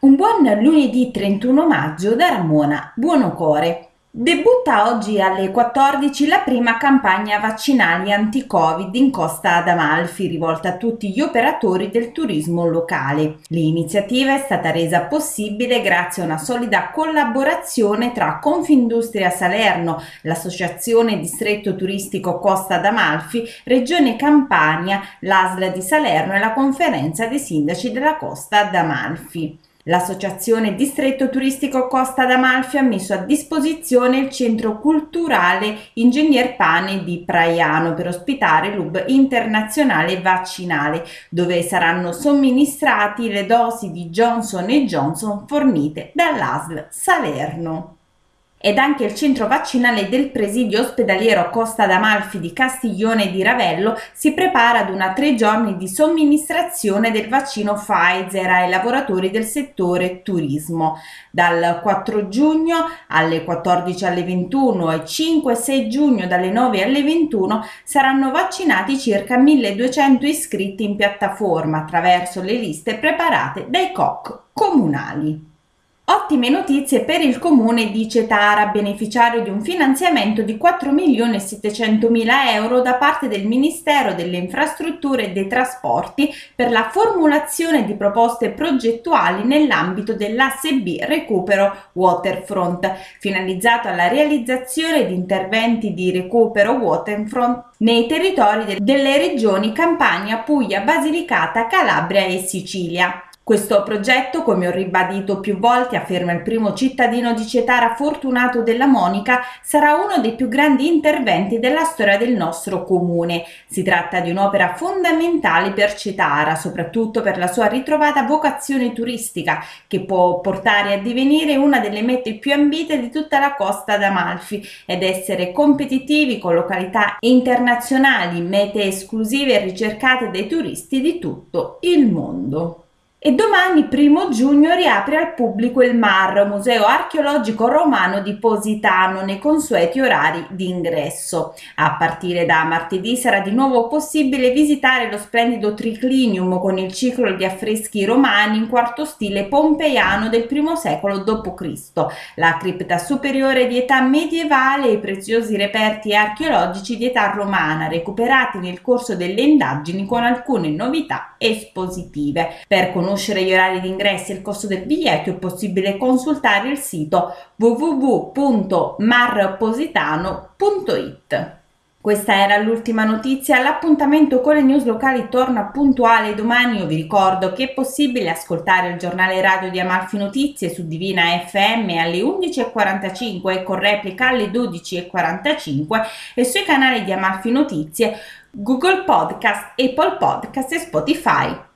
Un buon lunedì 31 maggio da Ramona Buonocore. Debutta oggi alle 14 la prima campagna vaccinale anti-Covid in Costa d'Amalfi rivolta a tutti gli operatori del turismo locale. L'iniziativa è stata resa possibile grazie a una solida collaborazione tra Confindustria Salerno, l'Associazione Distretto Turistico Costa d'Amalfi, Regione Campania, l'ASL di Salerno e la Conferenza dei Sindaci della Costa d'Amalfi. L'associazione Distretto Turistico Costa d'Amalfi ha messo a disposizione il centro culturale Ingegner Pane di Praiano per ospitare l'Hub internazionale vaccinale, dove saranno somministrati le dosi di Johnson Johnson fornite dall'ASL Salerno ed anche il centro vaccinale del presidio ospedaliero Costa d'Amalfi di Castiglione di Ravello si prepara ad una tre giorni di somministrazione del vaccino Pfizer ai lavoratori del settore turismo. Dal 4 giugno alle 14 alle 21 e 5 e 6 giugno dalle 9 alle 21 saranno vaccinati circa 1200 iscritti in piattaforma attraverso le liste preparate dai COC comunali. Ottime notizie per il comune di Cetara, beneficiario di un finanziamento di 4 milioni e 700 mila euro da parte del Ministero delle Infrastrutture e dei Trasporti per la formulazione di proposte progettuali nell'ambito dell'ASB Recupero Waterfront, finalizzato alla realizzazione di interventi di recupero waterfront nei territori de- delle regioni Campania, Puglia, Basilicata, Calabria e Sicilia. Questo progetto, come ho ribadito più volte, afferma il primo cittadino di Cetara Fortunato della Monica, sarà uno dei più grandi interventi della storia del nostro comune. Si tratta di un'opera fondamentale per Cetara, soprattutto per la sua ritrovata vocazione turistica, che può portare a divenire una delle mete più ambite di tutta la costa d'Amalfi ed essere competitivi con località internazionali, mete esclusive e ricercate dai turisti di tutto il mondo. E domani, primo giugno, riapre al pubblico il MAR, Museo Archeologico Romano di Positano, nei consueti orari di ingresso. A partire da martedì sarà di nuovo possibile visitare lo splendido triclinium con il ciclo di affreschi romani in quarto stile pompeiano del I secolo d.C., la cripta superiore di età medievale e i preziosi reperti archeologici di età romana, recuperati nel corso delle indagini con alcune novità espositive. Per conoscere gli orari di ingresso e il costo del biglietto è possibile consultare il sito www.marpositano.it. Questa era l'ultima notizia, l'appuntamento con le news locali torna puntuale domani, io vi ricordo che è possibile ascoltare il giornale radio di Amalfi Notizie su Divina FM alle 11.45 e con replica alle 12.45 e sui canali di Amalfi Notizie Google Podcast, Apple Podcast e Spotify.